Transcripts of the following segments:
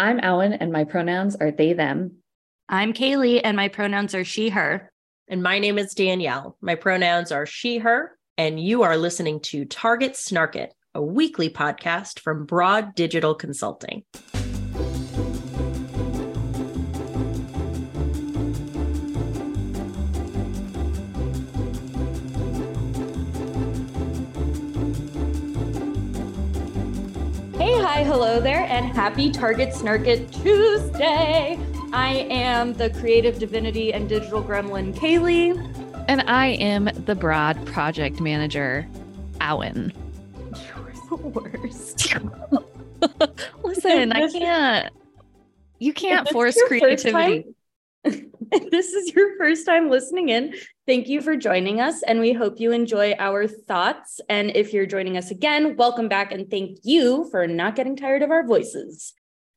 I'm Abhainn, and my pronouns are they, them. I'm Kaleigh, and my pronouns are she, her. And my name is Danielle. My pronouns are she, her. And you are listening to Target Snarket, a weekly podcast from Broad Digital Consulting. And happy Target Snarket Tuesday. I am the creative divinity and digital gremlin, Kaleigh. And I am the broad project manager, Abhainn. You're the worst. Listen, I can't. You can't force it's your first creativity. if this is your first time listening in, thank you for joining us, and we hope you enjoy our thoughts. And if you're joining us again, welcome back, and thank you for not getting tired of our voices.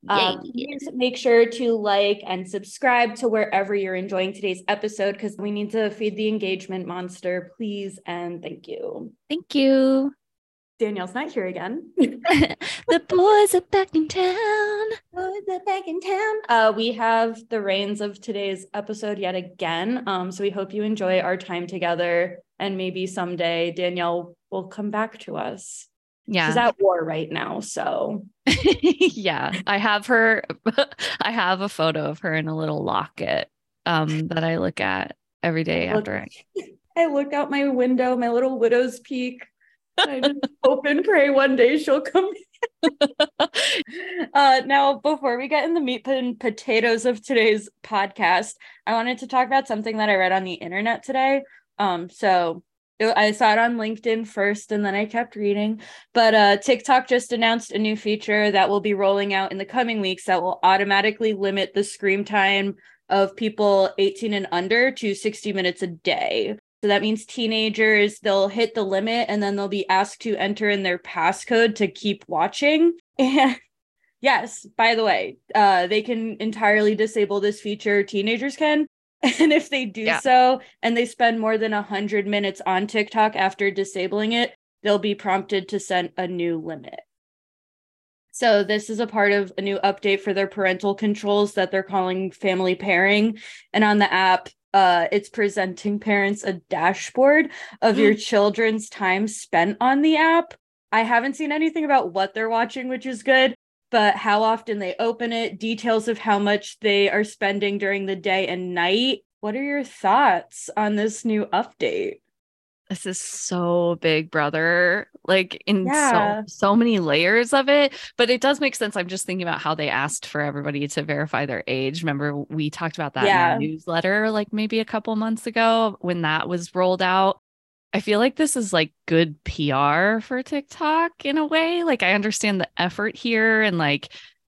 Um, please make sure to like and subscribe to wherever you're enjoying today's episode because we need to feed the engagement monster, please. And thank you. Thank you. Danielle's not here again. the boys are back in town. Boys are back in town. Uh, we have the reins of today's episode yet again. Um, so we hope you enjoy our time together, and maybe someday Danielle will come back to us. Yeah, she's at war right now, so yeah. I have her I have a photo of her in a little locket um that I look at every day Look- after I I look out my window, my little widow's peak. I just hope and pray one day she'll come. uh, now, before we get in the meat and potatoes of today's podcast, I wanted to talk about something that I read on the internet today. Um, so it- I saw it on LinkedIn first, and then I kept reading. But uh, TikTok just announced a new feature that will be rolling out in the coming weeks that will automatically limit the screen time of people 18 and under to 60 minutes a day. So that means teenagers, they'll hit the limit and then they'll be asked to enter in their passcode to keep watching. And yes, by the way, uh, they can entirely disable this feature, teenagers can. And if they do Yeah. so and they spend more than 100 minutes on TikTok after disabling it, they'll be prompted to set a new limit. So this is a part of a new update for their parental controls that they're calling family pairing. And on the app, uh, it's presenting parents a dashboard of your children's time spent on the app. I haven't seen anything about what they're watching, which is good, but how often they open it, details of how much they are spending during the day and night. What are your thoughts on this new update? This is so big brother like in Yeah. so so many layers of it but it does make sense i'm just thinking about how they asked for everybody to verify their age remember we talked about that in Yeah. our newsletter like maybe a couple months ago when that was rolled out i feel like this is like good pr for tiktok in a way like i understand the effort here and like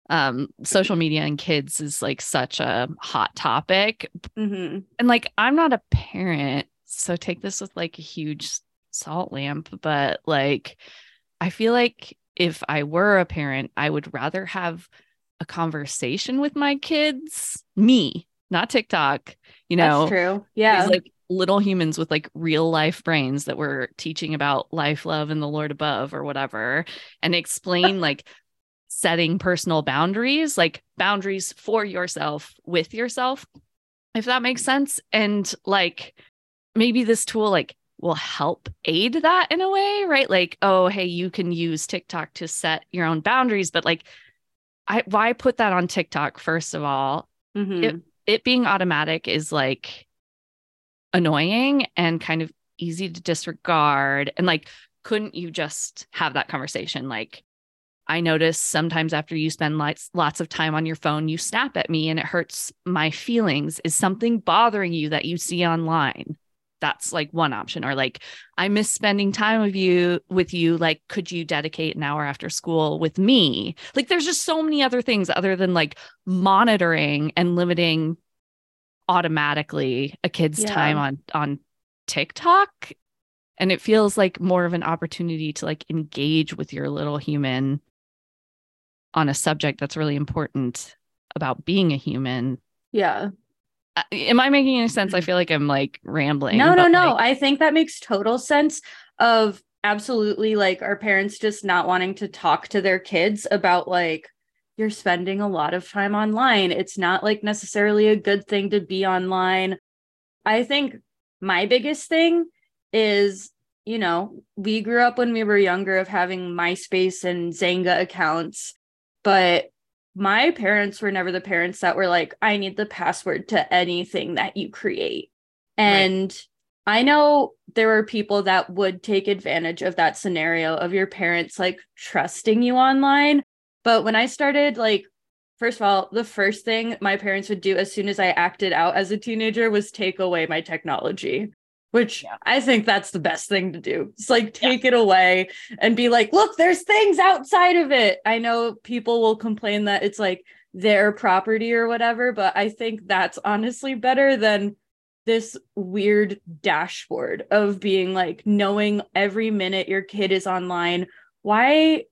um social media and kids is like such a hot topic Mm-hmm. and like I'm not a parent, so take this with like a huge salt lamp, but like I feel like if I were a parent, I would rather have a conversation with my kids, me, not TikTok, you know. That's true. Yeah. These like little humans with like real life brains that we're teaching about life, love, and the Lord above or whatever, and explain like setting personal boundaries, like boundaries for yourself with yourself, if that makes sense. And like maybe this tool like will help aid that in a way, right? Like, oh, hey, you can use TikTok to set your own boundaries, but like I why put that on TikTok first of all? Mhm. it being automatic is like annoying and kind of easy to disregard and like couldn't you just have that conversation like i notice sometimes after you spend lots lots of time on your phone you snap at me and it hurts my feelings is something bothering you that you see online that's like one option or like i miss spending time with you with you like could you dedicate an hour after school with me like there's just so many other things other than like monitoring and limiting automatically a kid's Yeah. time on on TikTok and it feels like more of an opportunity to like engage with your little human on a subject that's really important about being a human Yeah. Uh, am i making any sense i feel like i'm like rambling No, no, no. like, I think that makes total sense of absolutely like our parents just not wanting to talk to their kids about like you're spending a lot of time online. It's not like necessarily a good thing to be online. I think my biggest thing is, you know, we grew up when we were younger of having MySpace and Xanga accounts, but my parents were never the parents that were like, I need the password to anything that you create. And I know there were people that would take advantage of that scenario of your parents like trusting you online. But when I started, like, first of all, the first thing my parents would do as soon as I acted out as a teenager was take away my technology, which Yeah. I think that's the best thing to do. It's like take it away and be like, look, there's things outside of it. I know people will complain that it's like their property or whatever, but I think that's honestly better than this weird dashboard of being like knowing every minute your kid is online. Why?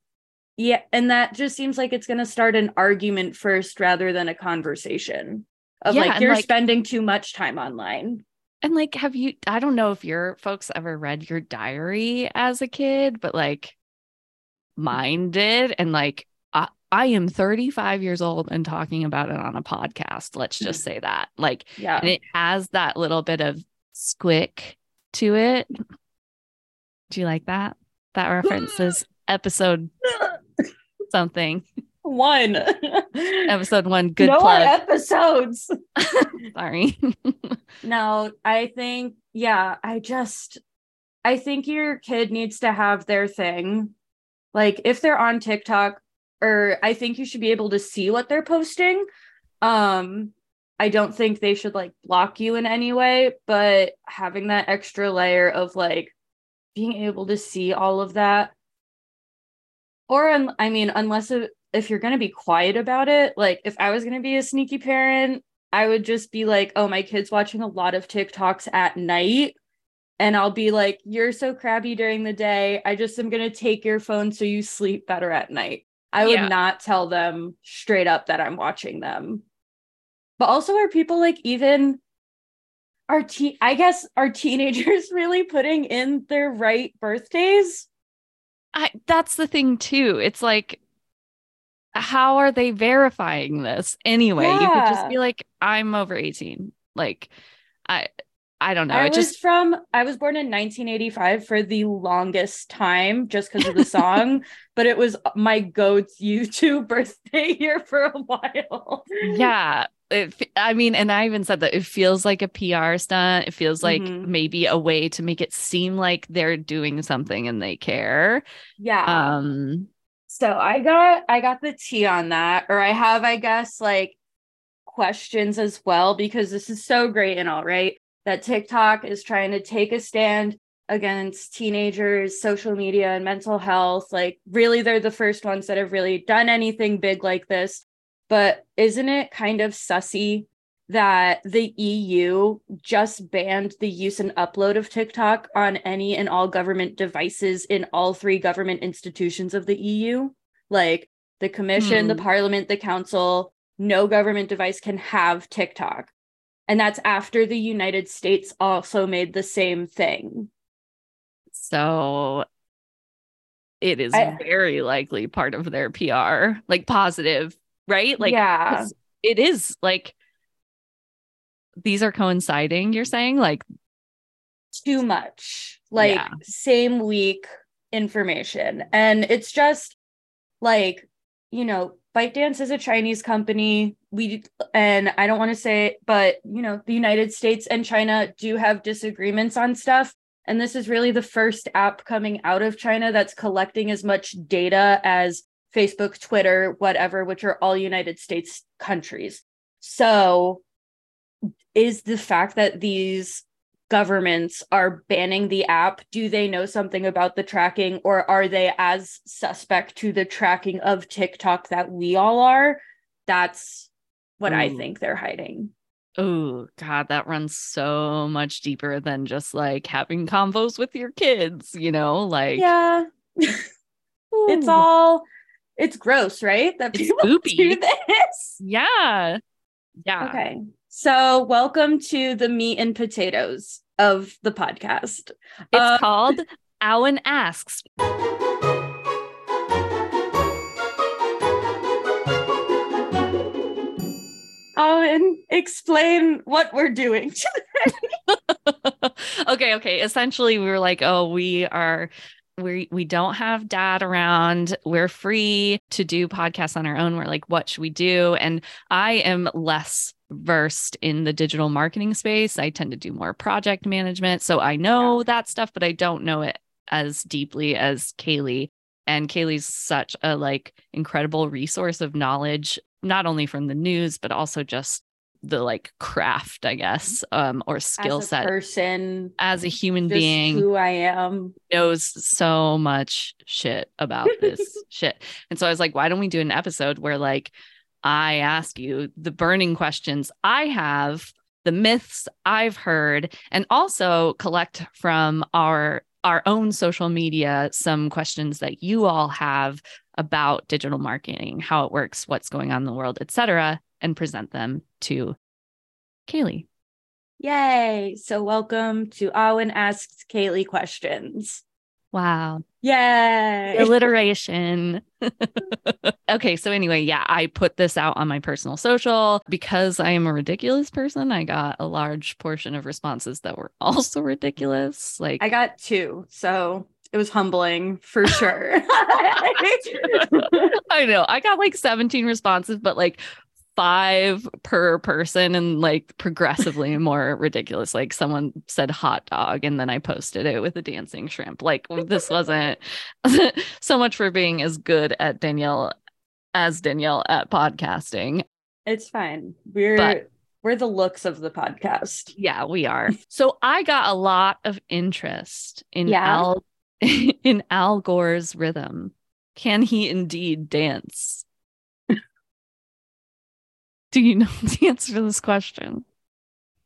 Yeah. And that just seems like it's going to start an argument first rather than a conversation of Yeah, like, you're like- spending too much time online. And like, have you, I don't know if your folks ever read your diary as a kid, but like mine did. And like, I, I am 35 years old and talking about it on a podcast. Let's just mm. say that. Like, Yeah. and it has that little bit of squick to it. Do you like that? That references episode something. One. Episode one, good no plug. episodes. Sorry. No, I think, yeah, I just, I think your kid needs to have their thing. Like if they're on TikTok, or I think you should be able to see what they're posting. Um, I don't think they should like block you in any way, but having that extra layer of like being able to see all of that. Or, un- I mean, unless it, if you're going to be quiet about it, like if I was going to be a sneaky parent, I would just be like, oh, my kid's watching a lot of TikToks at night. And I'll be like, you're so crabby during the day. I just am going to take your phone so you sleep better at night. I would Yeah. not tell them straight up that I'm watching them. But also, are people like even are te- I guess are teenagers really putting in their right birthdays? I that's the thing too. It's like how are they verifying this anyway? You could just be like, I'm over 18. Like I I don't know. I it was just from I was born in 1985 for the longest time just because of the song, but it was my goat's YouTube birthday year for a while. yeah. It, I mean, and I even said that it feels like a PR stunt. It feels like Mhm. maybe a way to make it seem like they're doing something and they care. Yeah. Um, so I got I got the tea on that, or I have, I guess, like questions as well, because this is so great and all right that TikTok is trying to take a stand against teenagers, social media, and mental health. Like, really, they're the first ones that have really done anything big like this. But isn't it kind of sussy that the EU just banned the use and upload of TikTok on any and all government devices in all three government institutions of the EU? Like the Commission, the Hmm. Parliament, the Council, no government device can have TikTok. And that's after the United States also made the same thing. so it is I- very likely part of their PR, like positive, right? Like yeah. it is like these are coinciding you're saying like too much like Yeah. same week information and it's just like you know ByteDance is a Chinese company we and I don't want to say but you know the United States and China do have disagreements on stuff and this is really the first app coming out of China that's collecting as much data as Facebook, Twitter, whatever, which are all United States countries. So is the fact that these governments are banning the app. Do they know something about the tracking or are they as suspect to the tracking of tiktok that we all are? That's what i think they're hiding. Oh god that runs so much deeper than just like having convos with your kids you know like yeah. It's all it's gross right? That people do this. Yeah. Yeah. Okay so welcome to the meat and potatoes of the podcast it's Uh, called Abhainn asks Alan, explain what we're doing. today. okay, okay. Essentially, we were like, oh, we are we we don't have dad around. We're free to do podcasts on our own. We're like, what should we do? And I am less versed in the digital marketing space. I tend to do more project management. So I know that stuff, but I don't know it as deeply as Kaleigh. And Kaleigh's such a like incredible resource of knowledge, not only from the news, but also just the like craft, I guess, um, or skill As a set person, as a human being who I am. knows so much shit about this shit. And so I was like, why don't we do an episode where like I ask you the burning questions I have, the myths I've heard, and also collect from our our own social media some questions that you all have about digital marketing, how it works, what's going on in the world, etc., and present them to Kaleigh. Yay. So welcome to Abhainn Asks Kaleigh Questions. Wow. Yay. alliteration. okay, so anyway, yeah, I put this out on my personal social because I am a ridiculous person. I got a large portion of responses that were also ridiculous. Like I got two. So it was humbling for sure. I know I got like 17 responses, but like five per person and like progressively more ridiculous. Like someone said hot dog and then I posted it with a dancing shrimp. Like this wasn't so much for being as good at Danielle as Danielle at podcasting. it's fine. We're But- we're the looks of the podcast. Yeah, we are. So I got a lot of interest in Yeah? Al in Al Gore's rhythm. Can he indeed dance? Do you know the answer to this question?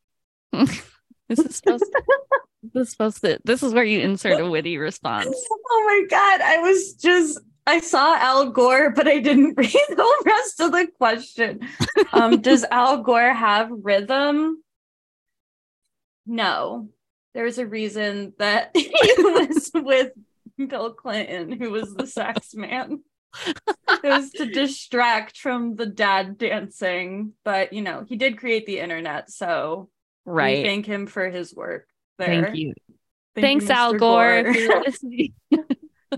this is supposed to, this is supposed to this is where you insert a witty response. Oh my god, I was just I saw Al Gore, but I didn't read the rest of the question. Um, does Al Gore have rhythm? No. There's a reason that he was with Bill Clinton, who was the sex man. It was to distract from the dad dancing, but you know, he did create the internet, so we Right. thank him for his work there. Thank you. Thank Thanks, you, Al. Gore. listening.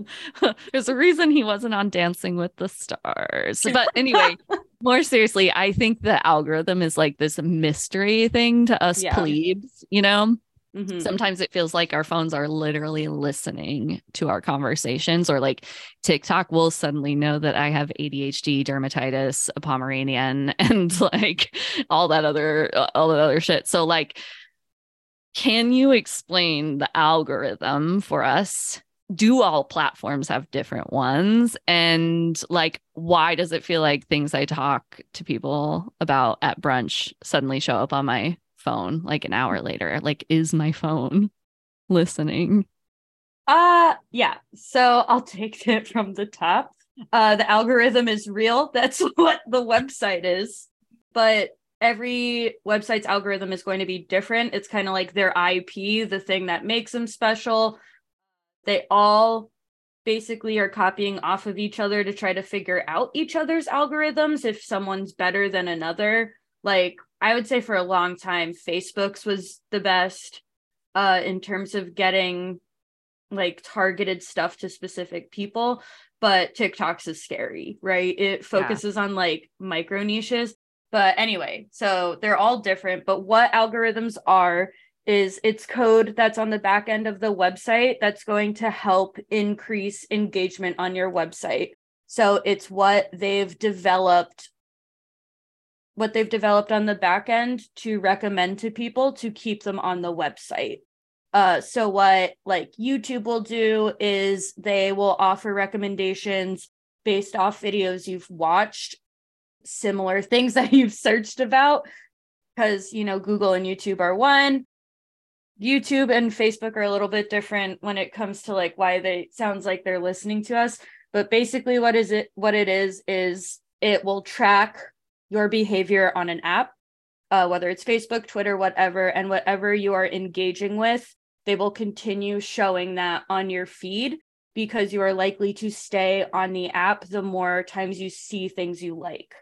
There's a reason he wasn't on Dancing with the Stars. But anyway, more seriously, I think the algorithm is like this mystery thing to us Yeah. plebes, you know? Mhm. Sometimes it feels like our phones are literally listening to our conversations, or like TikTok will suddenly know that I have ADHD, dermatitis, a Pomeranian, and like all that other, all that other shit. So, like, can you explain the algorithm for us? Do all platforms have different ones? And like, why does it feel like things I talk to people about at brunch suddenly show up on my phone like an hour later? Like, is my phone listening? Uh yeah. So I'll take it from the top. Uh the algorithm is real. That's what the website is. But every website's algorithm is going to be different. It's kind of like their IP, the thing that makes them special. They all basically are copying off of each other to try to figure out each other's algorithms if someone's better than another. Like I would say for a long time Facebook's was the best uh in terms of getting like targeted stuff to specific people but TikTok's is scary, right? It focuses on like micro niches. But anyway, so they're all different. But what algorithms are is it's code that's on the back end of the website that's going to help increase engagement on your website. So it's what they've developed what they've developed on the back end to recommend to people to keep them on the website. Uh, so what like YouTube will do is they will offer recommendations based off videos you've watched, similar things that you've searched about, because you know Google and YouTube are one. YouTube and Facebook are a little bit different when it comes to like why they sounds like they're listening to us. But basically, what is it? What it is is it will track your behavior on an app, uh, whether it's Facebook, Twitter, whatever, and whatever you are engaging with, they will continue showing that on your feed because you are likely to stay on the app the more times you see things you like.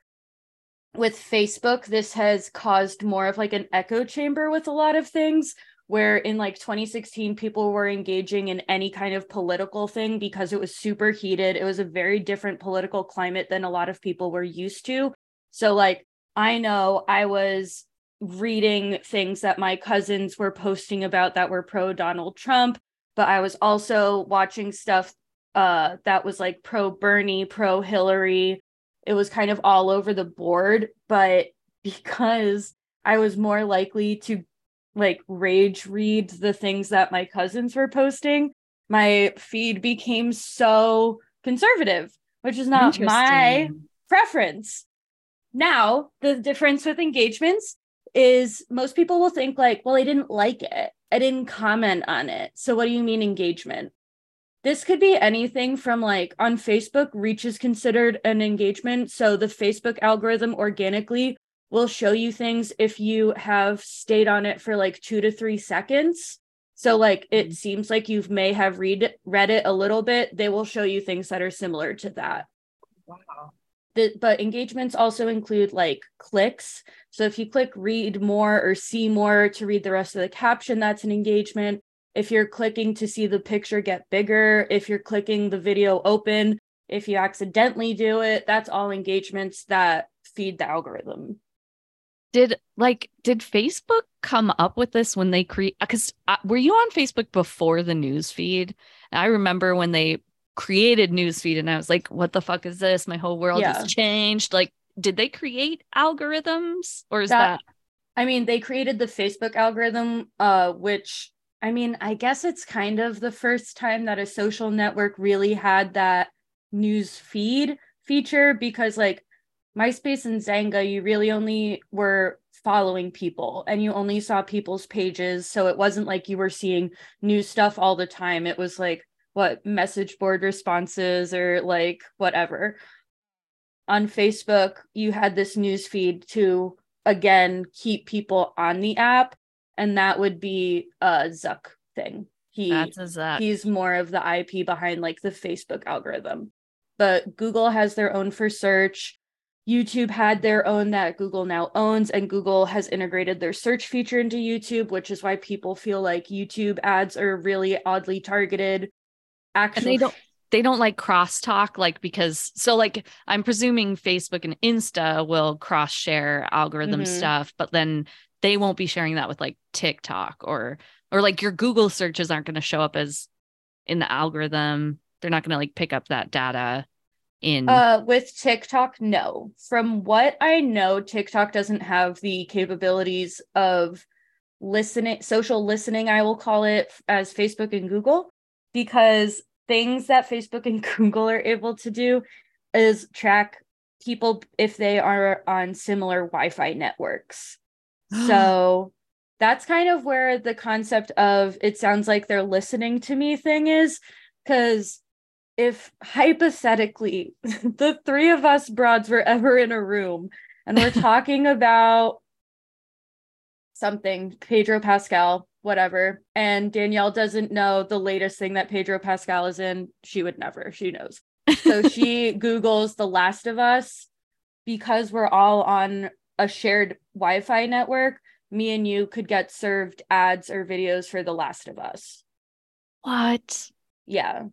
with Facebook, this has caused more of like an echo chamber with a lot of things. Where in like 2016, people were engaging in any kind of political thing because it was super heated. It was a very different political climate than a lot of people were used to. So, like, I know I was reading things that my cousins were posting about that were pro Donald Trump, but I was also watching stuff uh, that was like pro Bernie, pro Hillary. It was kind of all over the board, but because I was more likely to like rage read the things that my cousins were posting, my feed became so conservative, which is not my preference. Now, the difference with engagements is most people will think like, well, I didn't like it. I didn't comment on it. So what do you mean engagement? This could be anything from like on Facebook, reach is considered an engagement. So the Facebook algorithm organically will show you things if you have stayed on it for like two to three seconds. So like it Mhm. seems like you may have read read it a little bit. They will show you things that are similar to that Wow. The, but engagements also include like clicks. So if you click read more or see more to read the rest of the caption, that's an engagement. If you're clicking to see the picture get bigger, if you're clicking the video open, if you accidentally do it, that's all engagements that feed the algorithm. Did like did Facebook come up with this when they create? Because uh, were you on Facebook before the news feed? I remember when they created newsfeed, and I was like, "What the fuck is this? My whole world Yeah. has changed." Like, did they create algorithms, or is That- that, I mean, they created the Facebook algorithm, uh, which I mean, I guess it's kind of the first time that a social network really had that news feed feature because, like, MySpace and Xanga, you really only were following people and you only saw people's pages. So it wasn't like you were seeing new stuff all the time. It was like what message board responses or like whatever. On Facebook, you had this news feed to again keep people on the app and that would be a zuck thing he Zuck. he's more of the ip behind like the facebook algorithm but google has their own for search youtube had their own that google now owns and google has integrated their search feature into youtube which is why people feel like youtube ads are really oddly targeted actually they don't they don't like crosstalk like because so like i'm presuming facebook and insta will cross share algorithm Mhm. stuff but then they won't be sharing that with like tiktok or or like your google searches aren't going to show up as in the algorithm they're not going to like pick up that data in Uh, with TikTok, no. From what I know, TikTok doesn't have the capabilities of listening, social listening, I will call it, as Facebook and Google, because things that Facebook and Google are able to do is track people if they are on similar Wi Fi networks. So that's kind of where the concept of it sounds like they're listening to me thing is because if hypothetically the three of us broads were ever in a room and we're talking about something pedro pascal whatever. And danielle doesn't know the latest thing that pedro pascal is in. She would never. She knows. So she googles the last of us. Because we're all on a shared wi-fi network me and you could get served ads or videos for the last of us. What? Yeah.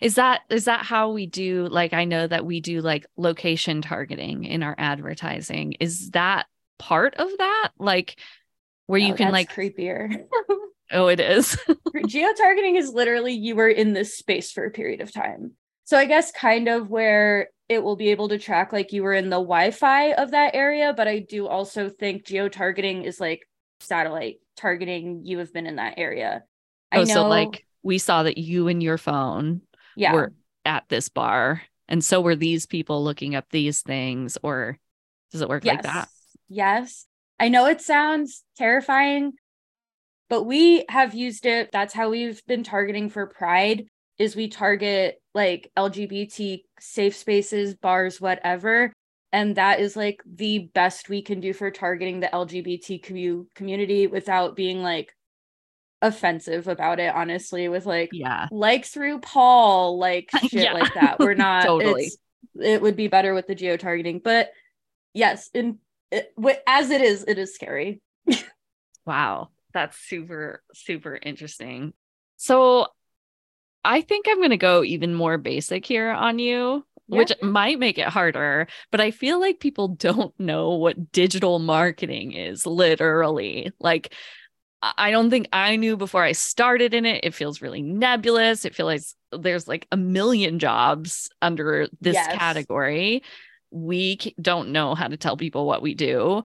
Is that is that how we do like i know that we do like location targeting in our advertising. Is that part of that? Like where you oh, can like creepier. Oh it is. Geo targeting is literally you were in this space for a period of time. So i guess kind of where it will be able to track like you were in the wi-fi of that area but i do also think geo targeting is like satellite targeting. You have been in that area. I oh know so like we saw that you and your phone yeah. were at this bar and so were these people looking up these things or does it work yes like that? Yes i know it sounds terrifying but we have used it that's how we've been targeting for pride is we target like lgbt safe spaces bars whatever and that is like the best we can do for targeting the lgbtq community without being like offensive about it honestly with like yeah like through paul like shit Yeah. like that we're not Totally. it would be better with the geo targeting but yes, in it, as it is, it is scary. Wow, that's super, super interesting. So I think I'm going to go even more basic here on you, Yeah. which might make it harder, but I feel like people don't know what digital marketing is literally. Like, I don't think I knew before I started in it. It feels really nebulous. It feels like there's like a million jobs under this Yes. category. We don't know how to tell people what we do.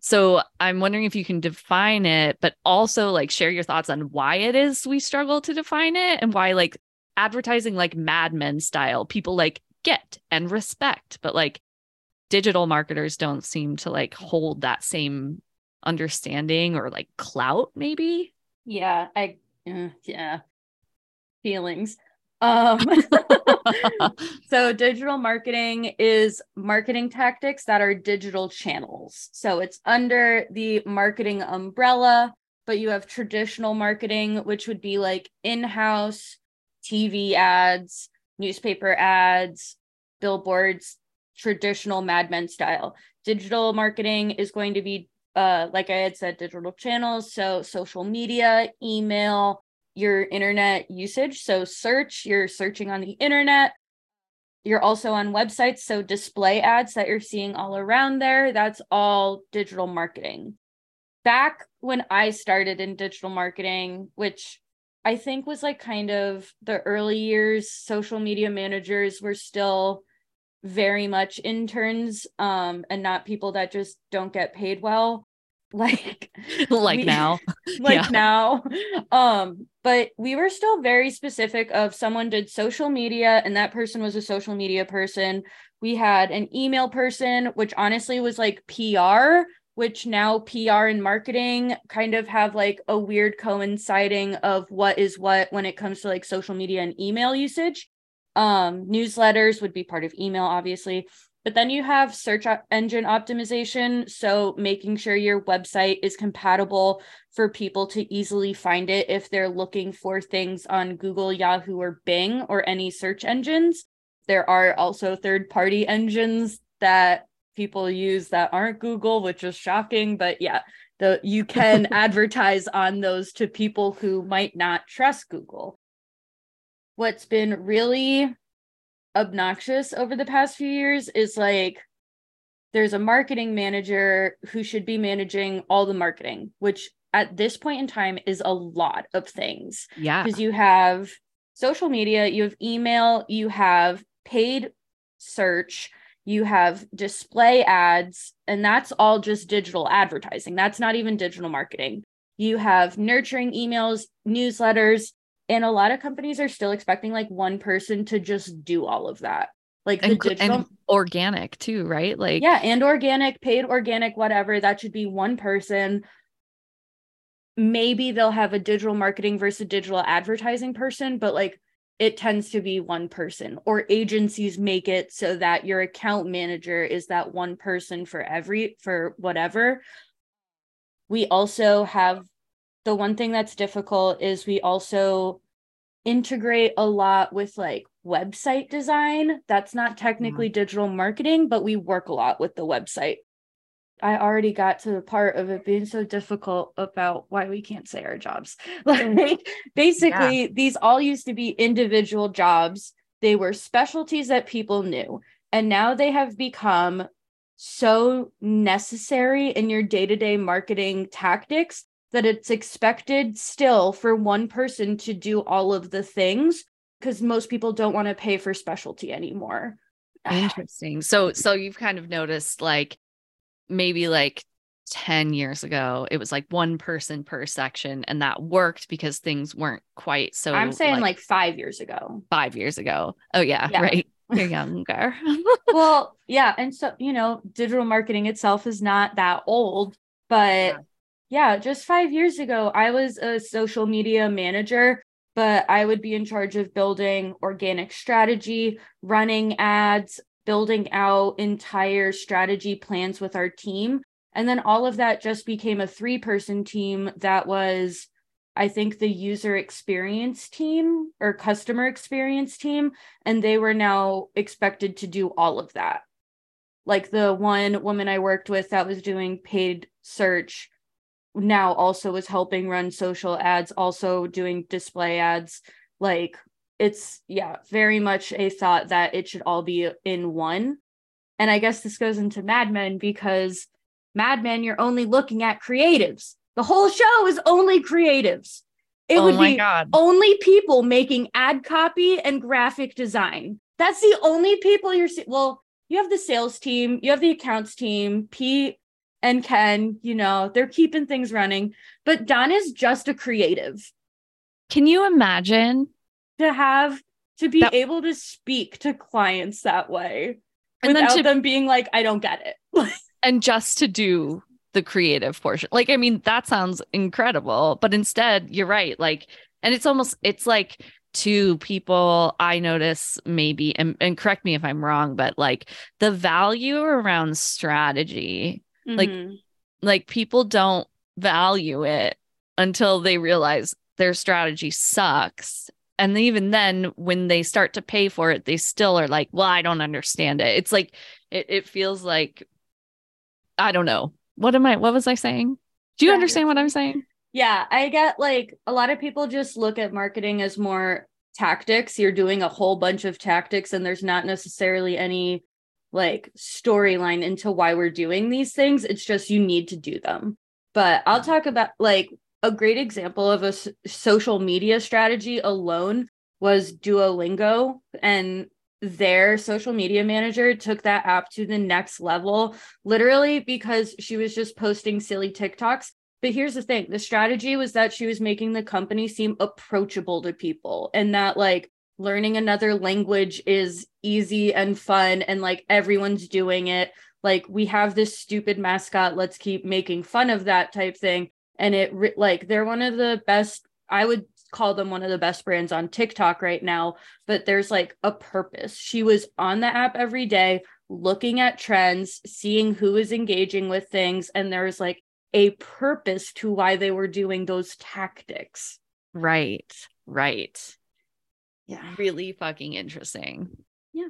So I'm wondering if you can define it, but also like share your thoughts on why it is we struggle to define it and why like advertising like Mad Men style people like get and respect, but like digital marketers don't seem to like hold that same understanding or like clout maybe. Yeah, I uh, yeah. Feelings. Um so digital marketing is marketing tactics that are digital channels. So it's under the marketing umbrella, but you have traditional marketing which would be like in-house TV ads, newspaper ads, billboards, traditional Mad Men style. Digital marketing is going to be uh like I had said digital channels, so social media, email, your internet usage. So search, you're searching on the internet. You're also on websites, so display ads that you're seeing all around there, that's all digital marketing. Back when I started in digital marketing, which I think was like kind of the early years, social media managers were still very much interns um and not people that just don't get paid well like like we- now. like Yeah. now um but we were still very specific of someone did social media and that person was a social media person we had an email person which honestly was like pr which now pr and marketing kind of have like a weird coinciding of what is what when it comes to like social media and email usage um newsletters would be part of email obviously but then you have search engine optimization so making sure your website is compatible for people to easily find it if they're looking for things on Google, Yahoo, or Bing or any search engines. There are also third party engines that people use that aren't Google, which is shocking. But yeah, the you can advertise on those to people who might not trust Google. What's been really obnoxious over the past few years is like there's a marketing manager who should be managing all the marketing, which at this point in time is a lot of things Yeah. because you have social media, you have email, you have paid search, you have display ads, and that's all just digital advertising. That's not even digital marketing. You have nurturing emails, newsletters, and a lot of companies are still expecting like one person to just do all of that. Like the And, digital and organic too, right? Like yeah, and organic, paid organic, whatever. That should be one person. Maybe they'll have a digital marketing versus digital advertising person, but like it tends to be one person, or agencies make it so that your account manager is that one person for every, for whatever. We also have the one thing that's difficult is we also integrate a lot with like website design. That's not technically mm-hmm. digital marketing, but we work a lot with the website. I already got to the part of it being so difficult about why we can't say our jobs. Mm. Like basically, these all used to be individual jobs. They were specialties that people knew. And now they have become so necessary in your day-to-day marketing tactics that it's expected still for one person to do all of the things because most people don't want to pay for specialty anymore. Ah. Interesting. So so you've kind of noticed like maybe like 10 years ago it was like one person per section and that worked because things weren't quite so I'm saying like, 5 years ago. 5 years ago. Oh yeah, Yeah. right. You're younger. well, yeah, and so, you know, digital marketing itself is not that old, but Yeah. Yeah, just 5 years ago I was a social media manager, but I would be in charge of building organic strategy, running ads, building out entire strategy plans with our team. And then all of that just became a three person team that was, I think, the user experience team or customer experience team. And they were now expected to do all of that. like the one woman I worked with that was doing paid search now also was helping run social ads, also doing display ads. Like it's yeah, very much a thought that it should all be in one. And I guess this goes into Mad Men because Mad Men, you're only looking at creatives. The whole show is only creatives. It oh would be god. only people making ad copy and graphic design. That's the only people you're seeing. Well, you have the sales team, you have the accounts team, Pete and Ken, you know, they're keeping things running. But Don is just a creative Can you imagine? to have to be That- able to speak to clients that way And then without to- them being like, I don't get it. And just to do the creative portion. Like, I mean, that sounds incredible. But instead, you're right. Like, and it's almost, it's like to people I notice maybe, and, and correct me if I'm wrong, but like the value around strategy Like, Mhm. like people don't value it until they realize their strategy sucks. And even then when they start to pay for it they still are like well i don't understand it. It's like it, it feels like i don't know. What am i what was i saying? Do you understand what i'm saying? Yeah, I get like a lot of people just look at marketing as more tactics. You're doing a whole bunch of tactics, and there's not necessarily any like storyline into why we're doing these things. It's just you need to do them. But I'll talk about like a great example of a s- social media strategy alone was Duolingo and their social media manager took that app to the next level literally because she was just posting silly TikToks but here's the thing the strategy was that she was making the company seem approachable to people and that like learning another language is easy and fun and like everyone's doing it. Like we have this stupid mascot, let's keep making fun of that type thing. And it like they're one of the best, I would call them one of the best brands on TikTok right now, but there's like a purpose. She was on the app every day looking at trends, seeing who is engaging with things and there's like a purpose to why they were doing those tactics. Right. Right. Yeah. Really fucking interesting. Yeah.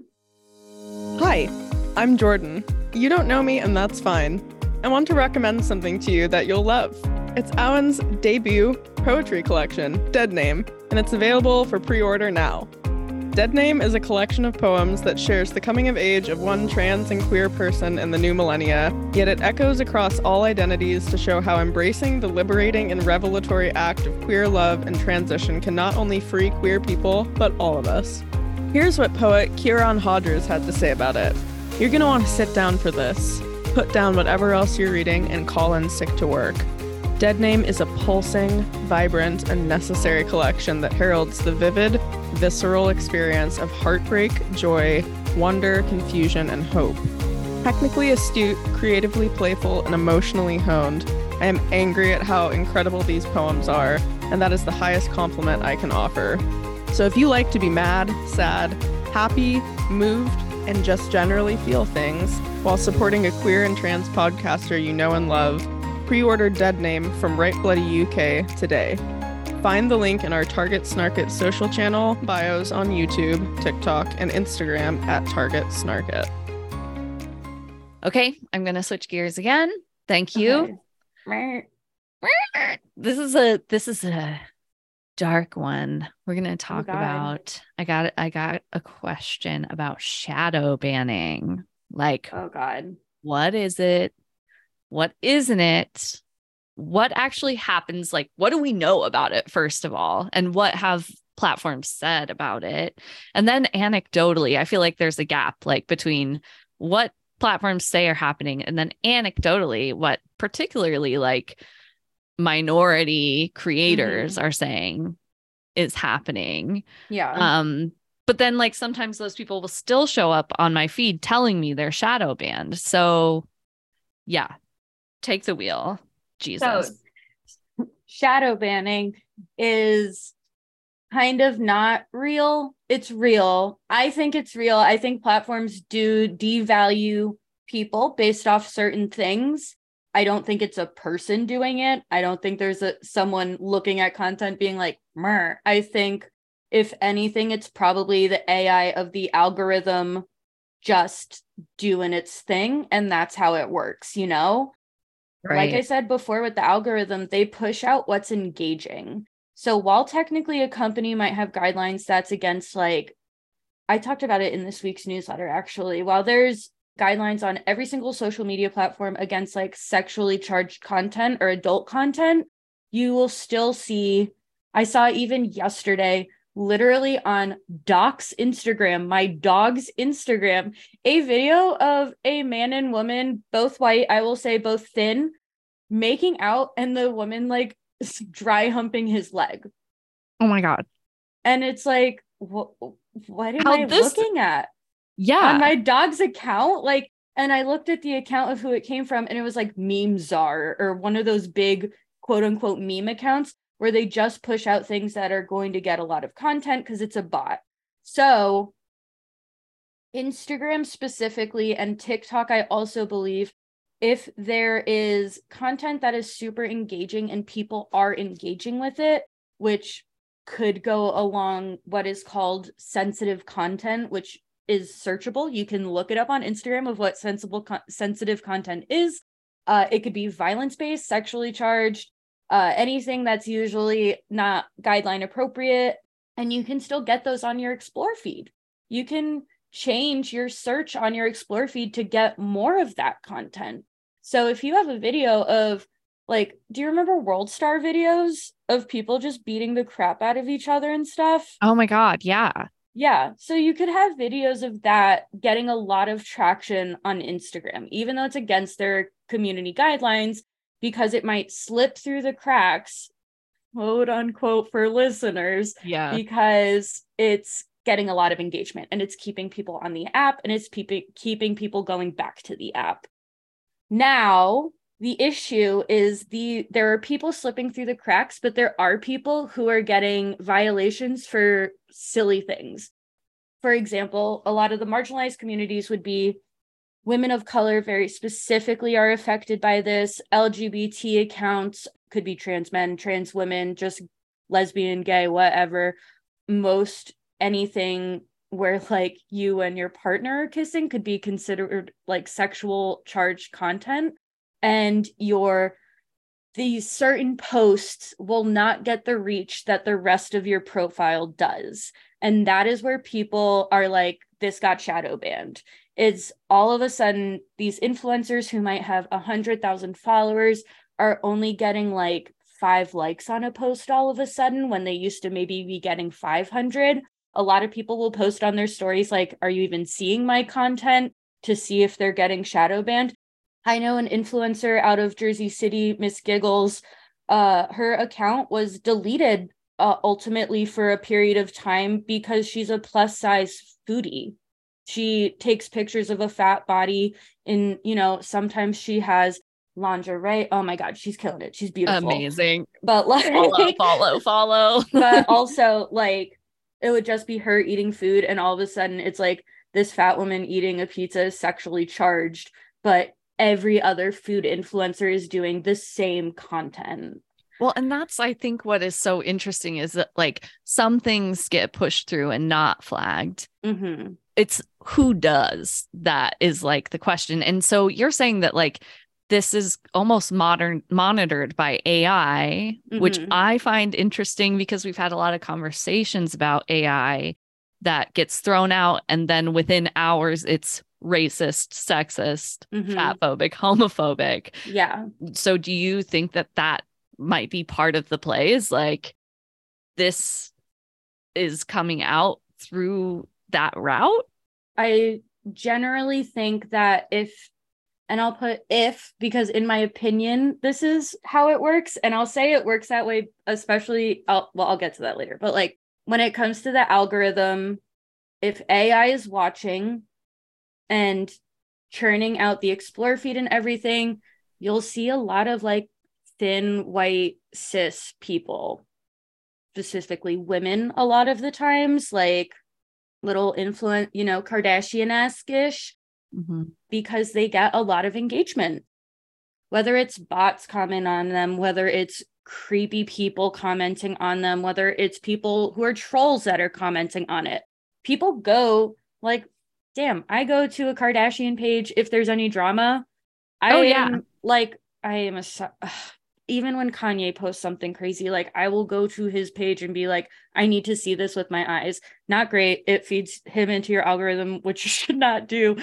Hi, I'm Jordan. You don't know me, and that's fine. I want to recommend something to you that you'll love. It's Abhainn's debut poetry collection, Dead Name, and it's available for pre order now. Dead Name is a collection of poems that shares the coming of age of one trans and queer person in the new millennia, yet it echoes across all identities to show how embracing the liberating and revelatory act of queer love and transition can not only free queer people, but all of us. Here's what poet Kieran Hodgers had to say about it. You're going to want to sit down for this, put down whatever else you're reading, and call in sick to work. Dead Name is a pulsing, vibrant, and necessary collection that heralds the vivid, visceral experience of heartbreak, joy, wonder, confusion, and hope. Technically astute, creatively playful, and emotionally honed, I am angry at how incredible these poems are, and that is the highest compliment I can offer. So if you like to be mad, sad, happy, moved, and just generally feel things while supporting a queer and trans podcaster you know and love, pre order Dead Name from Write Bloody UK today. Find the link in our Target Snarket social channel, bios on YouTube, TikTok, and Instagram at Target Snarket. Okay, I'm gonna switch gears again. Thank you. Okay. This is a this is a dark one. We're gonna talk God. about I got I got a question about shadow banning. Like Oh God. what is it? What isn't it? What actually happens? Like, what do we know about it, first of all? And what have platforms said about it? And then anecdotally, I feel like there's a gap like between what platforms say are happening and then anecdotally what particularly like minority creators are saying is happening. Yeah. Um, but then like sometimes those people will still show up on my feed telling me they're shadow banned. So yeah, take the wheel. Jesus. So shadow banning is kind of not real. It's real. I think it's real. I think platforms do devalue people based off certain things. I don't think it's a person doing it. I don't think there's a someone looking at content being like, "Mer." I think if anything, it's probably the AI of the algorithm just doing its thing and that's how it works, you know? Like I said before with the algorithm, they push out what's engaging. So while technically a company might have guidelines that's against like I talked about it in this week's newsletter actually. While there's guidelines on every single social media platform against like sexually charged content or adult content, you will still see I saw even yesterday literally on Doc's Instagram, my dog's Instagram, a video of a man and woman, both white, I will say both thin, making out, and the woman like dry humping his leg. Oh my god. And it's like, what what am How I this- looking at? Yeah. On my dog's account, like, and I looked at the account of who it came from, and it was like meme czar or one of those big quote unquote meme accounts where they just push out things that are going to get a lot of content because it's a bot. So, Instagram specifically and TikTok, I also believe if there is content that is super engaging and people are engaging with it, which could go along what is called sensitive content, which is searchable. You can look it up on Instagram of what sensible con- sensitive content is. Uh, it could be violence based, sexually charged, uh, anything that's usually not guideline appropriate, and you can still get those on your explore feed. You can change your search on your explore feed to get more of that content. So if you have a video of like, do you remember World Star videos of people just beating the crap out of each other and stuff? oh my god. Yeah. Yeah. So you could have videos of that getting a lot of traction on Instagram, even though it's against their community guidelines, because it might slip through the cracks, quote unquote, for listeners, Yeah. because it's getting a lot of engagement and it's keeping people on the app and it's keeping keeping people going back to the app. Now, the issue is the there are people slipping through the cracks, but there are people who are getting violations for silly things. For example, a lot of the marginalized communities would be women of color very specifically are affected by this. LGBT accounts could be trans men, trans women, just lesbian, gay, whatever. Most anything where like you and your partner are kissing could be considered like sexual charged content and your these certain posts will not get the reach that the rest of your profile does and that is where people are like this got shadow banned it's all of a sudden these influencers who might have a hundred thousand followers are only getting like five likes on a post all of a sudden when they used to maybe be getting 500 a lot of people will post on their stories like are you even seeing my content? to see if they're getting shadow banned. I know an influencer out of jersey city miss giggles uh her account was deleted uh, ultimately for a period of time because she's a plus size foodie she takes pictures of a fat body and you know sometimes she has lingerie oh my god she's killing it she's beautiful Amazing. but like Follow, follow, follow. but also like it would just be her eating food and all of a sudden it's like this fat woman eating a pizza is sexually charged but every other food influencer is doing the same content Well, and that's I think what is so interesting is that like some things get pushed through and not flagged. hmm It's who does that is like the question. And so you're saying that like this is almost modern monitored by AI, which Mhm. I find interesting because we've had a lot of conversations about AI that gets thrown out and then within hours it's racist, sexist, Mhm. fatphobic, homophobic. yeah So do you think that that might be part of the play is like this is coming out through that route? I generally think that if, and I'll put if because in my opinion, this is how it works. And I'll say it works that way, especially, I'll, well, I'll get to that later. But like when it comes to the algorithm, if AI is watching and churning out the explore feed and everything, you'll see a lot of like thin white cis people, specifically women, a lot of the times, like little influence, you know, Kardashian esque ish, mm-hmm. because they get a lot of engagement. Whether it's bots comment on them, whether it's creepy people commenting on them, whether it's people who are trolls that are commenting on it. People go like damn, I go to a Kardashian page if there's any drama. I Oh, yeah. am like I am a ugh. even when Kanye posts something crazy, like I will go to his page and be like, I need to see this with my eyes. Not great. It feeds him into your algorithm, which you should not do.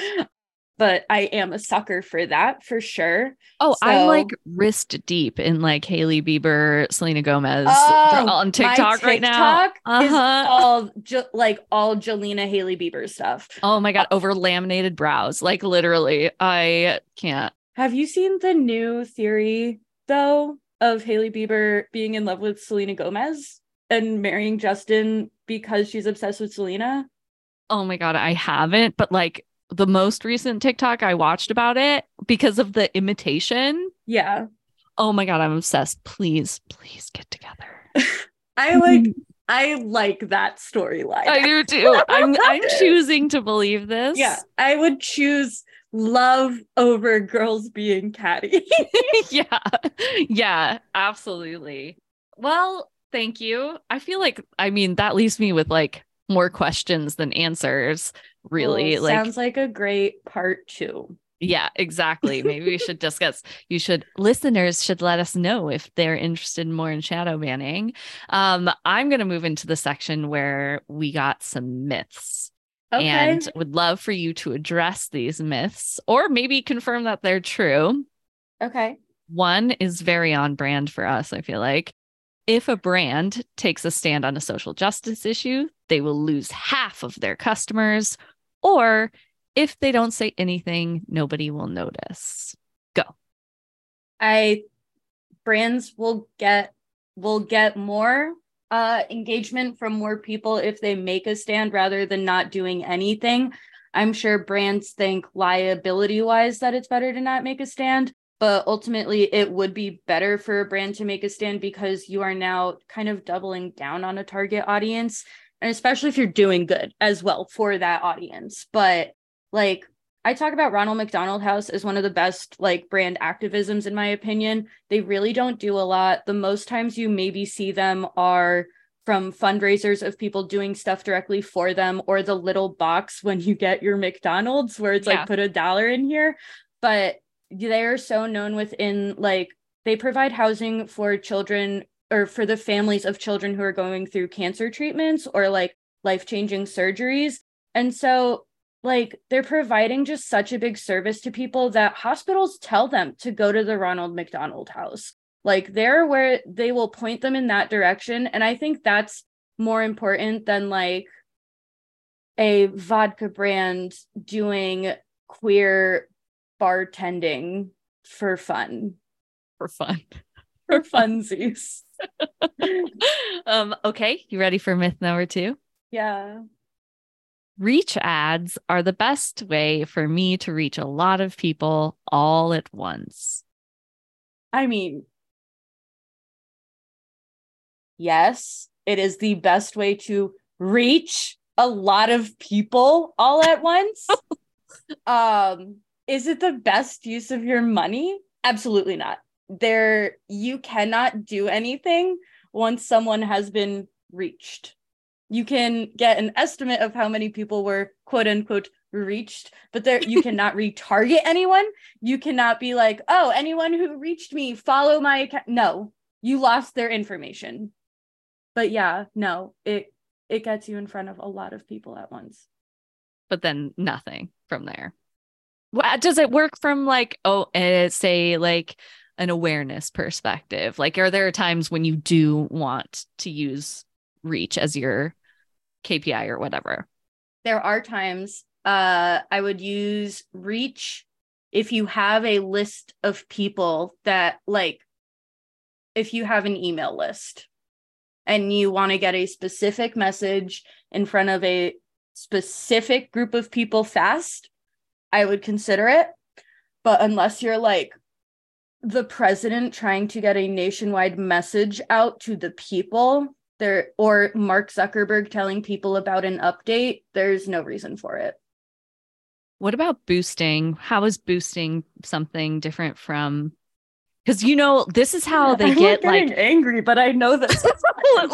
But I am a sucker for that for sure. Oh, I'm like wrist deep in like Hailey Bieber, Selena Gomez Oh, on TikTok right now. TikTok is Uh-huh. all ju- like all Jelena Hailey Bieber stuff. Oh my god, over laminated brows. Like literally, I can't. Have you seen the new theory though of Hailey Bieber being in love with Selena Gomez and marrying Justin because she's obsessed with Selena? Oh my god, I haven't, but like the most recent TikTok I watched about it because of the imitation. Yeah. Oh my god, I'm obsessed. Please, please get together. I like mm-hmm. I like that storyline. I do too. I'm I'm choosing to believe this. Yeah, I would choose love over girls being catty. yeah. Yeah, absolutely. Well, thank you. I feel like I mean that leaves me with like more questions than answers, really. Like sounds like a great part two. yeah, exactly. Maybe we should discuss you should listeners should let us know if they're interested more in shadow banning. Um I'm going to move into the section where we got some myths. Okay. and would love for you to address these myths or maybe confirm that they're true. okay. One is very on brand for us, I feel like. If a brand takes a stand on a social justice issue, they will lose half of their customers. Or if they don't say anything, nobody will notice. Go. I brands will get will get more uh engagement from more people if they make a stand rather than not doing anything. I'm sure brands think liability wise that it's better to not make a stand, but ultimately it would be better for a brand to make a stand because you are now kind of doubling down on a target audience and especially if you're doing good as well for that audience. But like I talk about Ronald McDonald House as one of the best like brand activisms in my opinion. They really don't do a lot. The most times you maybe see them are from fundraisers of people doing stuff directly for them or the little box when you get your McDonald's where it's Yeah. like put a dollar in here. But they are so known within like they provide housing for children or for the families of children who are going through cancer treatments or like life-changing surgeries. And so like they're providing just such a big service to people that hospitals tell them to go to the Ronald McDonald House. Like they're where they will point them in that direction. And I think that's more important than like a vodka brand doing queer bartending for fun, For fun. for funsies. um, okay, you ready for myth number two? Yeah. Reach ads are the best way for me to reach a lot of people all at once. I mean, yes, it is the best way to reach a lot of people all at once. um, is it the best use of your money? Absolutely not. There, you cannot do anything once someone has been reached. You can get an estimate of how many people were quote unquote reached, but there you cannot retarget anyone. You cannot be like, oh, anyone who reached me, follow my account. No, you lost their information. But yeah, no, it it gets you in front of a lot of people at once. but then nothing from there. Does it work from like, oh, uh, say like an awareness perspective? Like, are there times when you do want to use reach as your KPI or whatever? There are times uh I would use reach if you have a list of people that like if you have an email list and you want to get a specific message in front of a specific group of people fast, I would consider it. But unless you're like the president trying to get a nationwide message out to the people, there or Mark Zuckerberg telling people about an update, there's no reason for it. What about boosting? How is boosting something different from Because you know, this is how they I'm get like angry, but I know this.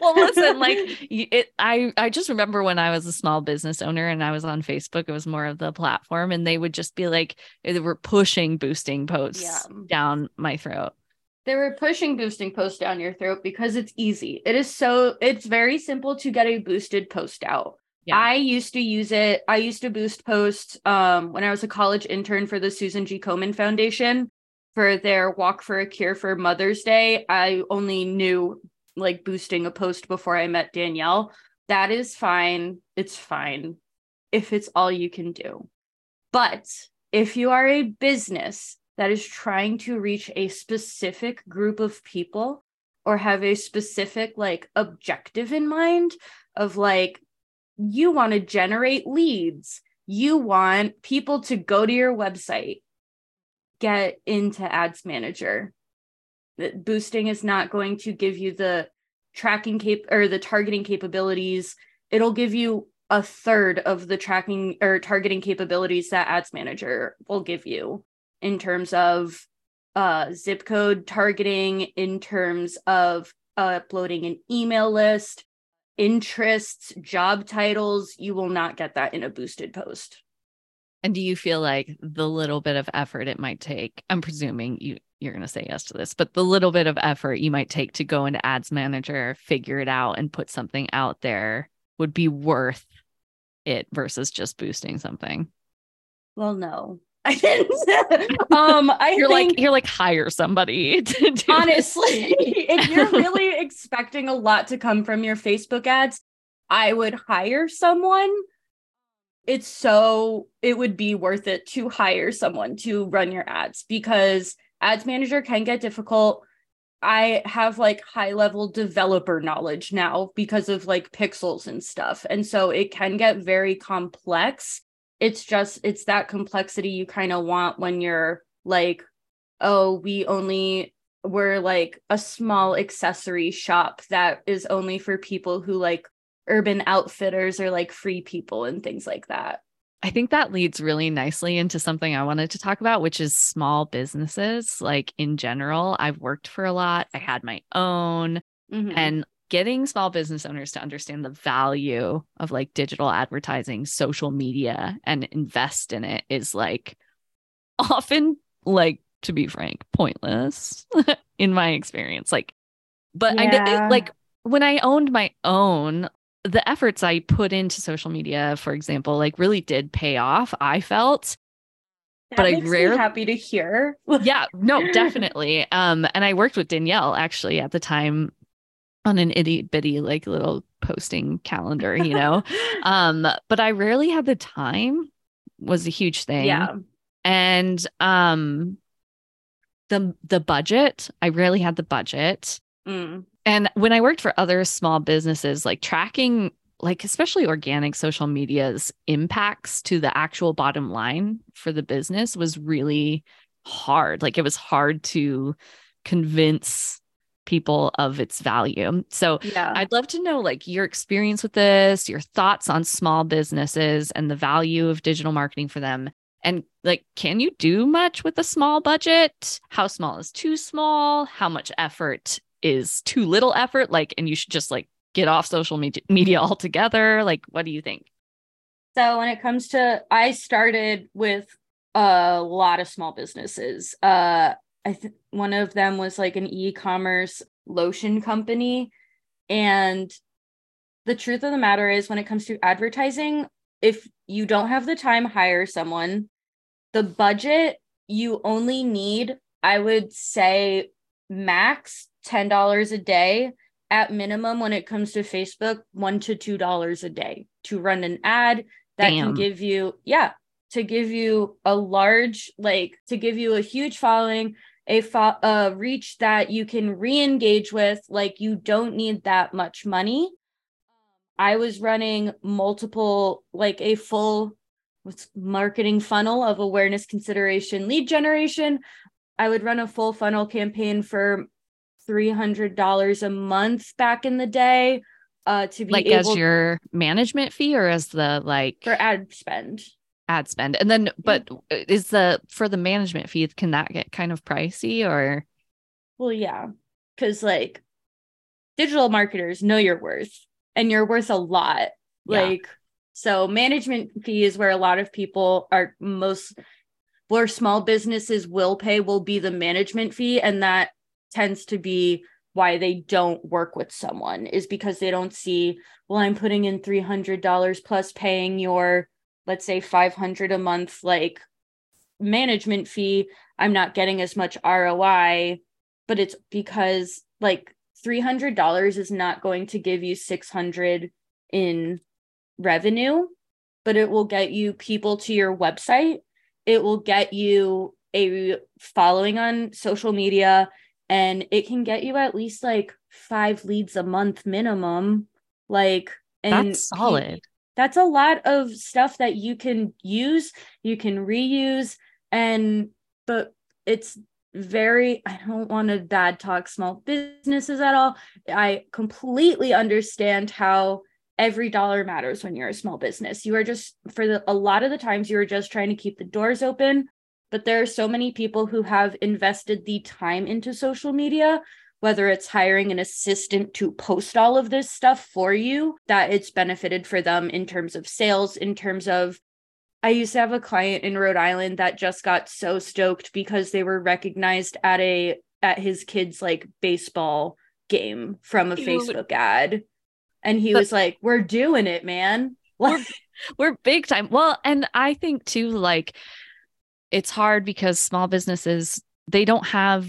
well listen like it i i just remember when i was a small business owner and i was on facebook it was more of the platform and they would just be like they were pushing boosting posts Yeah. down my throat they were pushing boosting posts down your throat because it's easy. It is so it's very simple to get a boosted post out. Yeah. I used to use it. I used to boost posts um, when I was a college intern for the Susan G. Komen Foundation for their Walk for a Cure for Mother's Day. I only knew like boosting a post before I met Danielle. That is fine. It's fine if it's all you can do. But if you are a business that is trying to reach a specific group of people or have a specific like objective in mind of like you want to generate leads. You want people to go to your website get into ads manager. That boosting is not going to give you the tracking cap or the targeting capabilities. It'll give you a third of the tracking or targeting capabilities that ads manager will give you in terms of uh, zip code targeting, in terms of uploading an email list, interests, job titles. You will not get that in a boosted post. and do you feel like the little bit of effort it might take i'm presuming you you're going to say yes to this but the little bit of effort you might take to go into ads manager figure it out and put something out there would be worth it versus just boosting something Well, no, I didn't. um, I you're think like you're like hire somebody to do honestly, if you're really expecting a lot to come from your Facebook ads, I would hire someone. It's so it would be worth it to hire someone to run your ads because ads manager can get difficult. I have like high level developer knowledge now because of like pixels and stuff. And so it can get very complex. It's just, it's that complexity you kind of want when you're like, oh, we only, we're like a small accessory shop that is only for people who like urban outfitters or like free people and things like that. I think that leads really nicely into something I wanted to talk about, which is small businesses. Like in general, I've worked for a lot, I had my own, Mhm. and getting small business owners to understand the value of like digital advertising, social media, and invest in it is like often, like, to be frank, pointless in my experience. Like, but I Yeah. did like when I owned my own, the efforts I put into social media, for example, like really did pay off. I felt, That but I rarely- happy to hear. yeah, no, definitely. Um, and I worked with Danielle actually at the time on an itty bitty like little posting calendar, you know. um, but I rarely had the time was a huge thing. yeah. And um the the budget, I rarely had the budget. Mm. And when I worked for other small businesses, like tracking, like especially organic social media's impacts to the actual bottom line for the business was really hard. Like it was hard to convince people of its value. So Yeah. I'd love to know like your experience with this, your thoughts on small businesses and the value of digital marketing for them. And like, can you do much with a small budget? How small is too small? How much effort is too little effort? Like, and you should just like get off social media, media altogether. Like, what do you think? So when it comes to I started with a lot of small businesses. Uh I think one of them was like an e-commerce lotion company and the truth of the matter is when it comes to advertising, if you don't have the time hire someone. The budget you only need I would say max $10 a day at minimum when it comes to Facebook, one to two dollars a day to run an ad that Damn. can give you, yeah, to give you a large, like to give you a huge following, a fo- uh, reach that you can re-engage with. Like you don't need that much money. I was running multiple, like a full marketing funnel of awareness, consideration, lead generation. I would run a full funnel campaign for $300 a month back in the day uh to be Like able as your management fee or as the like for ad spend ad spend. And then, but uh, is the for the management fee, can that get kind of pricey or? Well, yeah, because like digital marketers know your worth and you're worth a lot. Yeah. Like, so management fee is where a lot of people are most where small businesses will pay will be the management fee. And that tends to be why they don't work with someone is because they don't see, well, I'm putting in $300 plus paying your, let's say 500 a month, like management fee. I'm not getting as much ROI, but it's because like $300 is not going to give you 600 in revenue, but it will get you people to your website. It will get you a following on social media and it can get you at least like 5 leads a month minimum. Like and That's solid. That's a lot of stuff that you can use, you can reuse and but it's very I don't want to bad talk small businesses at all. I completely understand how every dollar matters when you're a small business. You are just for the, a lot of the times you are just trying to keep the doors open, but there are so many people who have invested the time into social media whether it's hiring an assistant to post all of this stuff for you that it's benefited for them in terms of sales in terms of I used to have a client in Rhode Island that just got so stoked because they were recognized at a at his kid's like baseball game from a Dude. Facebook ad. And he But- was like, We're doing it, man. Like, We're big time. Well, and I think too, like it's hard because small businesses, they don't have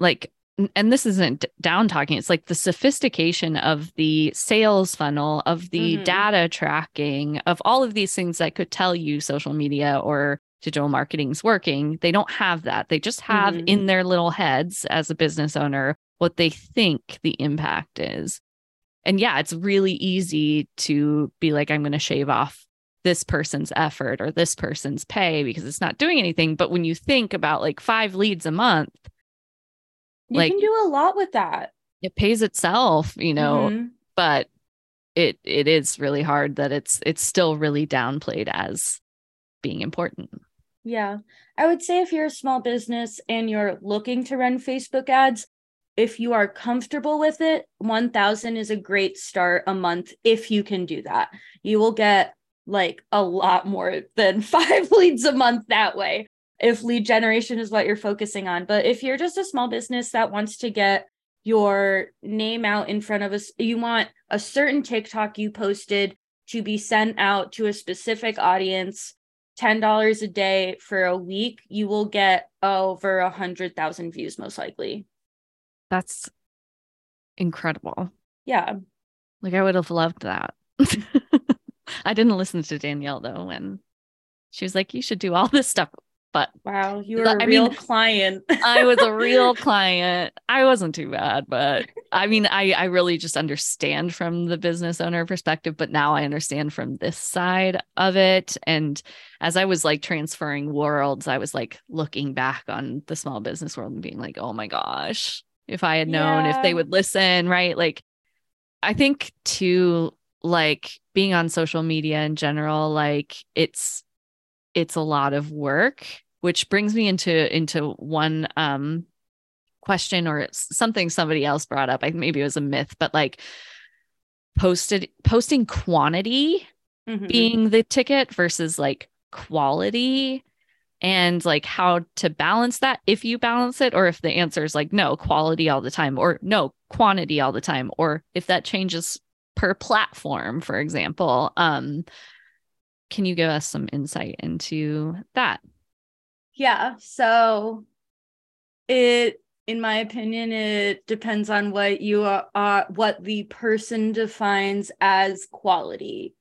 like, and this isn't down talking, it's like the sophistication of the sales funnel, of the Mhm. data tracking, of all of these things that could tell you social media or digital marketing's working. They don't have that. They just have Mhm. in their little heads as a business owner what they think the impact is. And yeah, it's really easy to be like, I'm going to shave off this person's effort or this person's pay because it's not doing anything. But when you think about like five leads a month, you Like- can do a lot with that. it pays itself, you know, Mhm. but it it is really hard that it's it's still really downplayed as being important. Yeah. I would say if you're a small business and you're looking to run Facebook ads, if you are comfortable with it, 1000 is a great start a month if you can do that. You will get like a lot more than 5 leads a month that way if lead generation is what you're focusing on. But if you're just a small business that wants to get your name out in front of us, you want a certain TikTok you posted to be sent out to a specific audience $10 a day for a week, you will get over a hundred thousand views, most likely. That's incredible. Yeah. Like I would have loved that. I didn't listen to Danielle though when she was like, you should do all this stuff. But Wow. You But, are a I real mean- client. I was a real client. I wasn't too bad, but I mean, I I really just understand from the business owner perspective, but now I understand from this side of it. And as I was like transferring worlds, I was like looking back on the small business world and being like, oh my gosh, if I had known if they would listen, right? Like, I think too, like being on social media in general, like it's it's a lot of work which brings me into into one um question or something somebody else brought up i maybe it was a myth but like posted posting quantity Mhm. being the ticket versus like quality and like how to balance that if you balance it or if the answer is like no quality all the time or no quantity all the time or if that changes per platform for example um can you give us some insight into that Yeah. So it, in my opinion, it depends on what you are, uh, what the person defines as quality.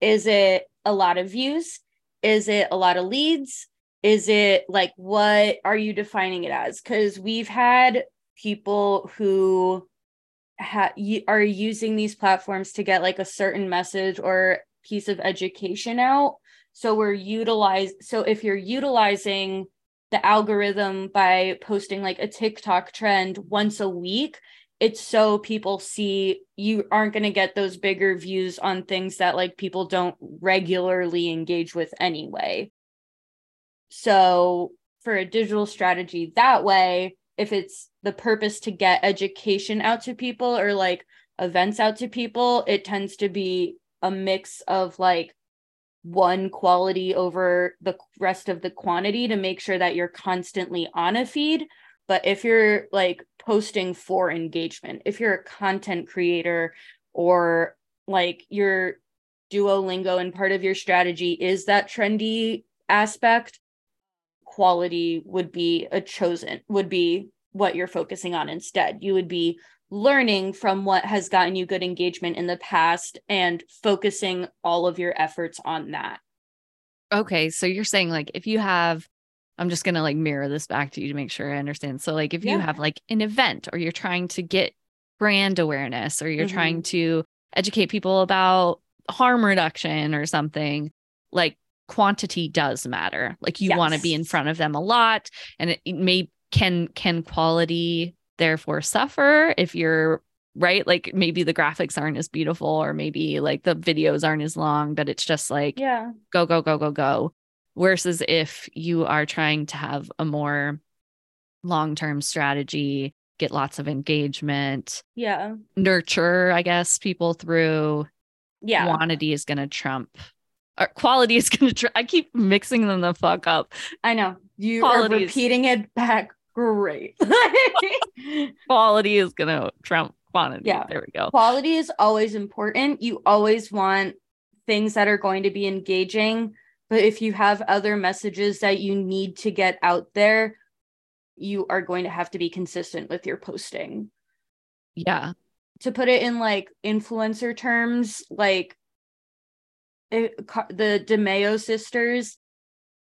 Is it a lot of views? Is it a lot of leads? Is it like, what are you defining it as? Because we've had people who ha- are using these platforms to get like a certain message or piece of education out. So we're utilize so if you're utilizing the algorithm by posting like a TikTok trend once a week, it's so people see you aren't going to get those bigger views on things that like people don't regularly engage with anyway. So for a digital strategy that way, if it's the purpose to get education out to people or like events out to people, it tends to be a mix of like one quality over the rest of the quantity to make sure that you're constantly on a feed. But if you're like posting for engagement, if you're a content creator or like your Duolingo and part of your strategy is that trendy aspect, quality would be a chosen, would be what you're focusing on instead. You would be learning from what has gotten you good engagement in the past and focusing all of your efforts on that. Okay. So you're saying like if you have, I'm just going to like mirror this back to you to make sure I understand. So, like if you have like an event or you're trying to get brand awareness or you're Mhm. trying to educate people about harm reduction or something, like quantity does matter. Like you want to be in front of them a lot and it, it may can can quality therefore suffer if you're right like maybe the graphics aren't as beautiful or maybe like the videos aren't as long but it's just like Yeah. go go go go go versus if you are trying to have a more long-term strategy get lots of engagement Yeah. nurture i guess people through Yeah. quantity is going to trump or quality is going to tr- i keep mixing them the fuck up I know. You Quality are is- repeating it back great. quality is going to trump quantity Yeah. there we go Quality is always important. You always want things that are going to be engaging, but if you have other messages that you need to get out there, you are going to have to be consistent with your posting. yeah to put it in like influencer terms, like it, the D'Amelio sisters,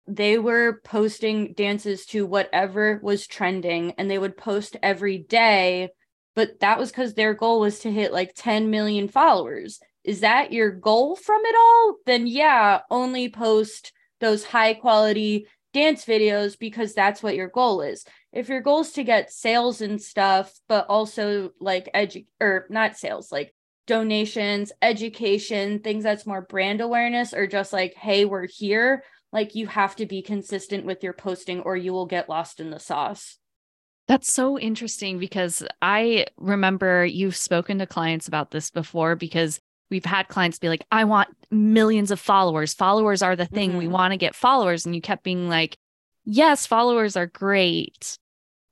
they were posting dances to whatever was trending and they would post every day. But that was because their goal was to hit like 10 million followers. Is that your goal from it all? Then, yeah, only post those high quality dance videos because that's what your goal is if your goal is to get sales and stuff, but also like edu or not sales, like donations, education, things that's more brand awareness, or just like, hey, we're here, like you have to be consistent with your posting or you will get lost in the sauce. That's so interesting because I remember you've spoken to clients about this before because we've had clients be like, I want millions of followers. Followers are the thing. We Mhm. want to get followers. And you kept being like, yes, followers are great,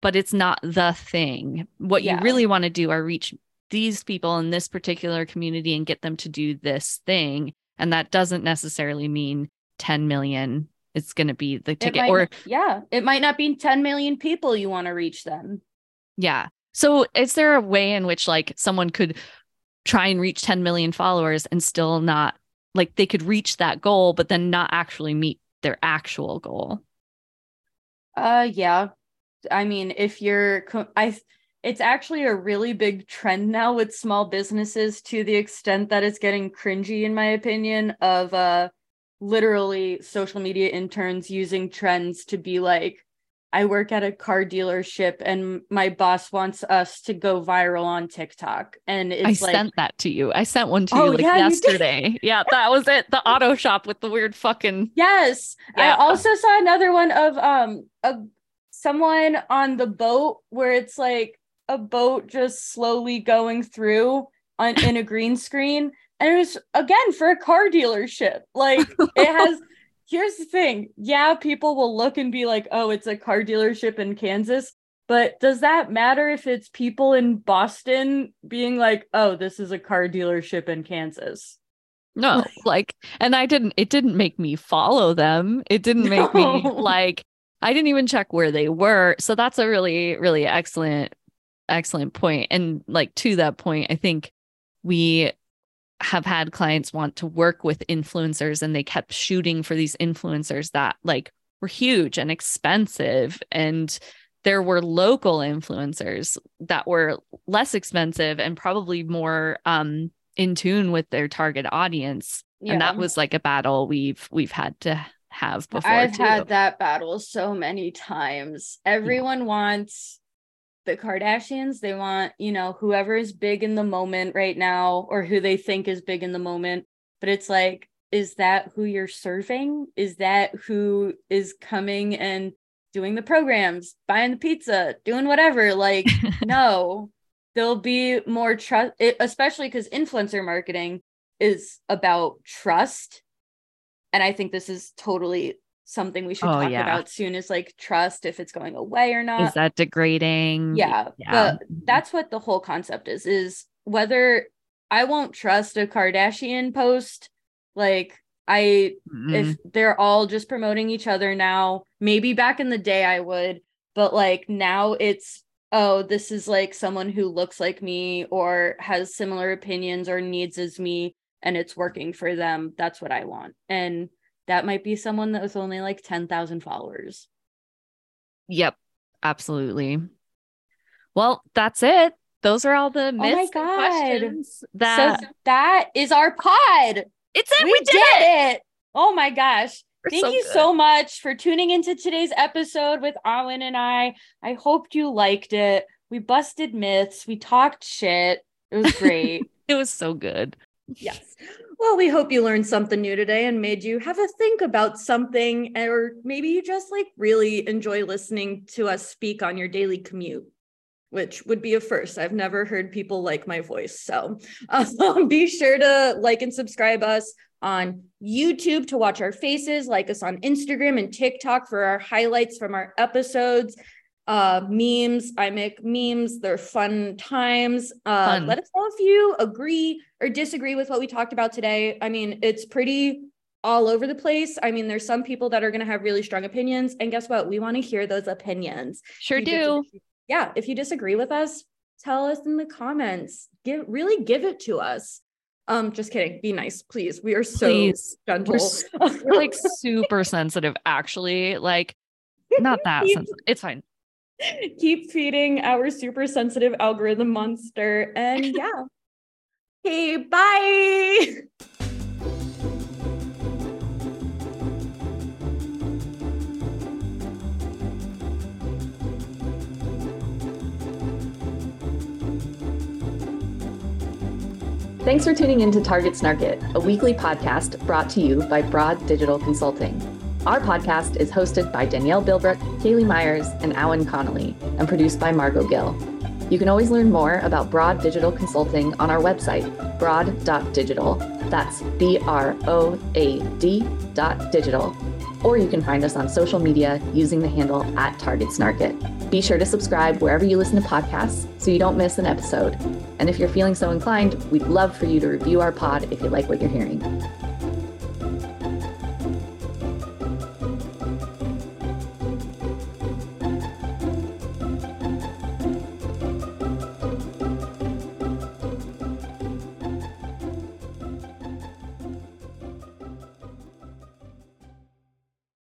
but it's not the thing. What Yeah. you really want to do are reach these people in this particular community and get them to do this thing. And that doesn't necessarily mean 10 million. It's going to be the ticket might, or yeah, it might not be 10 million people you want to reach them. Yeah. So is there a way in which like someone could try and reach 10 million followers and still not like they could reach that goal, but then not actually meet their actual goal? Uh yeah. I mean, if you're I it's actually a really big trend now with small businesses to the extent that it's getting cringy in my opinion of uh literally social media interns using trends to be like I work at a car dealership and my boss wants us to go viral on TikTok and it's I like sent that to you. I sent one to Oh, you like yeah, you yesterday. yeah, that was it. The auto shop with the weird fucking Yes. Yeah. I also saw another one of um a someone on the boat where it's like a boat just slowly going through on in a green screen. And it was again for a car dealership. Like it has here's the thing. Yeah, people will look and be like, oh, it's a car dealership in Kansas. But does that matter if it's people in Boston being like, oh, this is a car dealership in Kansas? No, like, and I didn't, it didn't make me follow them. It didn't make me like, I didn't even check where they were. So that's a really, really excellent, excellent point. And like, to that point, I think we have had clients want to work with influencers and they kept shooting for these influencers that like were huge and expensive. And there were local influencers that were less expensive and probably more, um, in tune with their target audience yeah. and that was like a battle we've we've had to have before I've too. had that battle so many times. Everyone wants the Kardashians. They want, you know, whoever is big in the moment right now or who they think is big in the moment. But it's like, is that who you're serving? Is that who is coming and doing the programs, buying the pizza, doing whatever? Like, no, there'll be more trust, especially because influencer marketing is about trust. And I think this is totally something we should Oh, talk yeah. about soon is like trust if it's going away or not Is that degrading? yeah, Yeah. but that's what the whole concept is is whether i won't trust a kardashian post like i Mm-mm. if they're all just promoting each other now maybe back in the day i would but like now it's oh this is like someone who looks like me or has similar opinions or needs as me and it's working for them that's what i want and that might be someone that was only like 10,000 followers Yep, absolutely. Well, that's it. Those are all the Oh my myths God. questions that so that is our pod it's it. we, We, did, did it. it. Oh my gosh. We're Thank so you good. so much for tuning into today's episode with Abhainn and I. I hoped you liked it. We busted myths, we talked shit. It was great. It was so good. Yes. Well, we hope you learned something new today and made you have a think about something, or maybe you just like really enjoy listening to us speak on your daily commute. Which would be a first. I've never heard people like my voice. So um, be sure to like and subscribe us on YouTube to watch our faces, like us on Instagram and TikTok for our highlights from our episodes. Uh, memes, I make memes, they're fun times. Uh, Fun. Let us know if you agree or disagree with what we talked about today. I mean, it's pretty all over the place. I mean, there's some people that are going to have really strong opinions. And guess what? We want to hear those opinions. Sure If do. yeah, if you disagree with us, tell us in the comments. Give really give it to us. Um, just kidding. Be nice, please. We are so Please. gentle. We're, s- we're like super sensitive, actually. Like, not that sensitive. It's fine. Keep feeding our super sensitive algorithm monster. And yeah. okay, bye. Thanks for tuning in to Target Snarket, a weekly podcast brought to you by Broad Digital Consulting. Our podcast is hosted by Danielle Bilbrook, Kaleigh Myers, and Abhainn Connolly, and produced by Margot Gill. You can always learn more about Broad Digital Consulting on our website, broad.digital. That's B R O A D dot digital. Or you can find us on social media using the handle at Target Snark Be sure to subscribe wherever you listen to podcasts so you don't miss an episode. And if you're feeling so inclined, we'd love for you to review our pod if you like what you're hearing.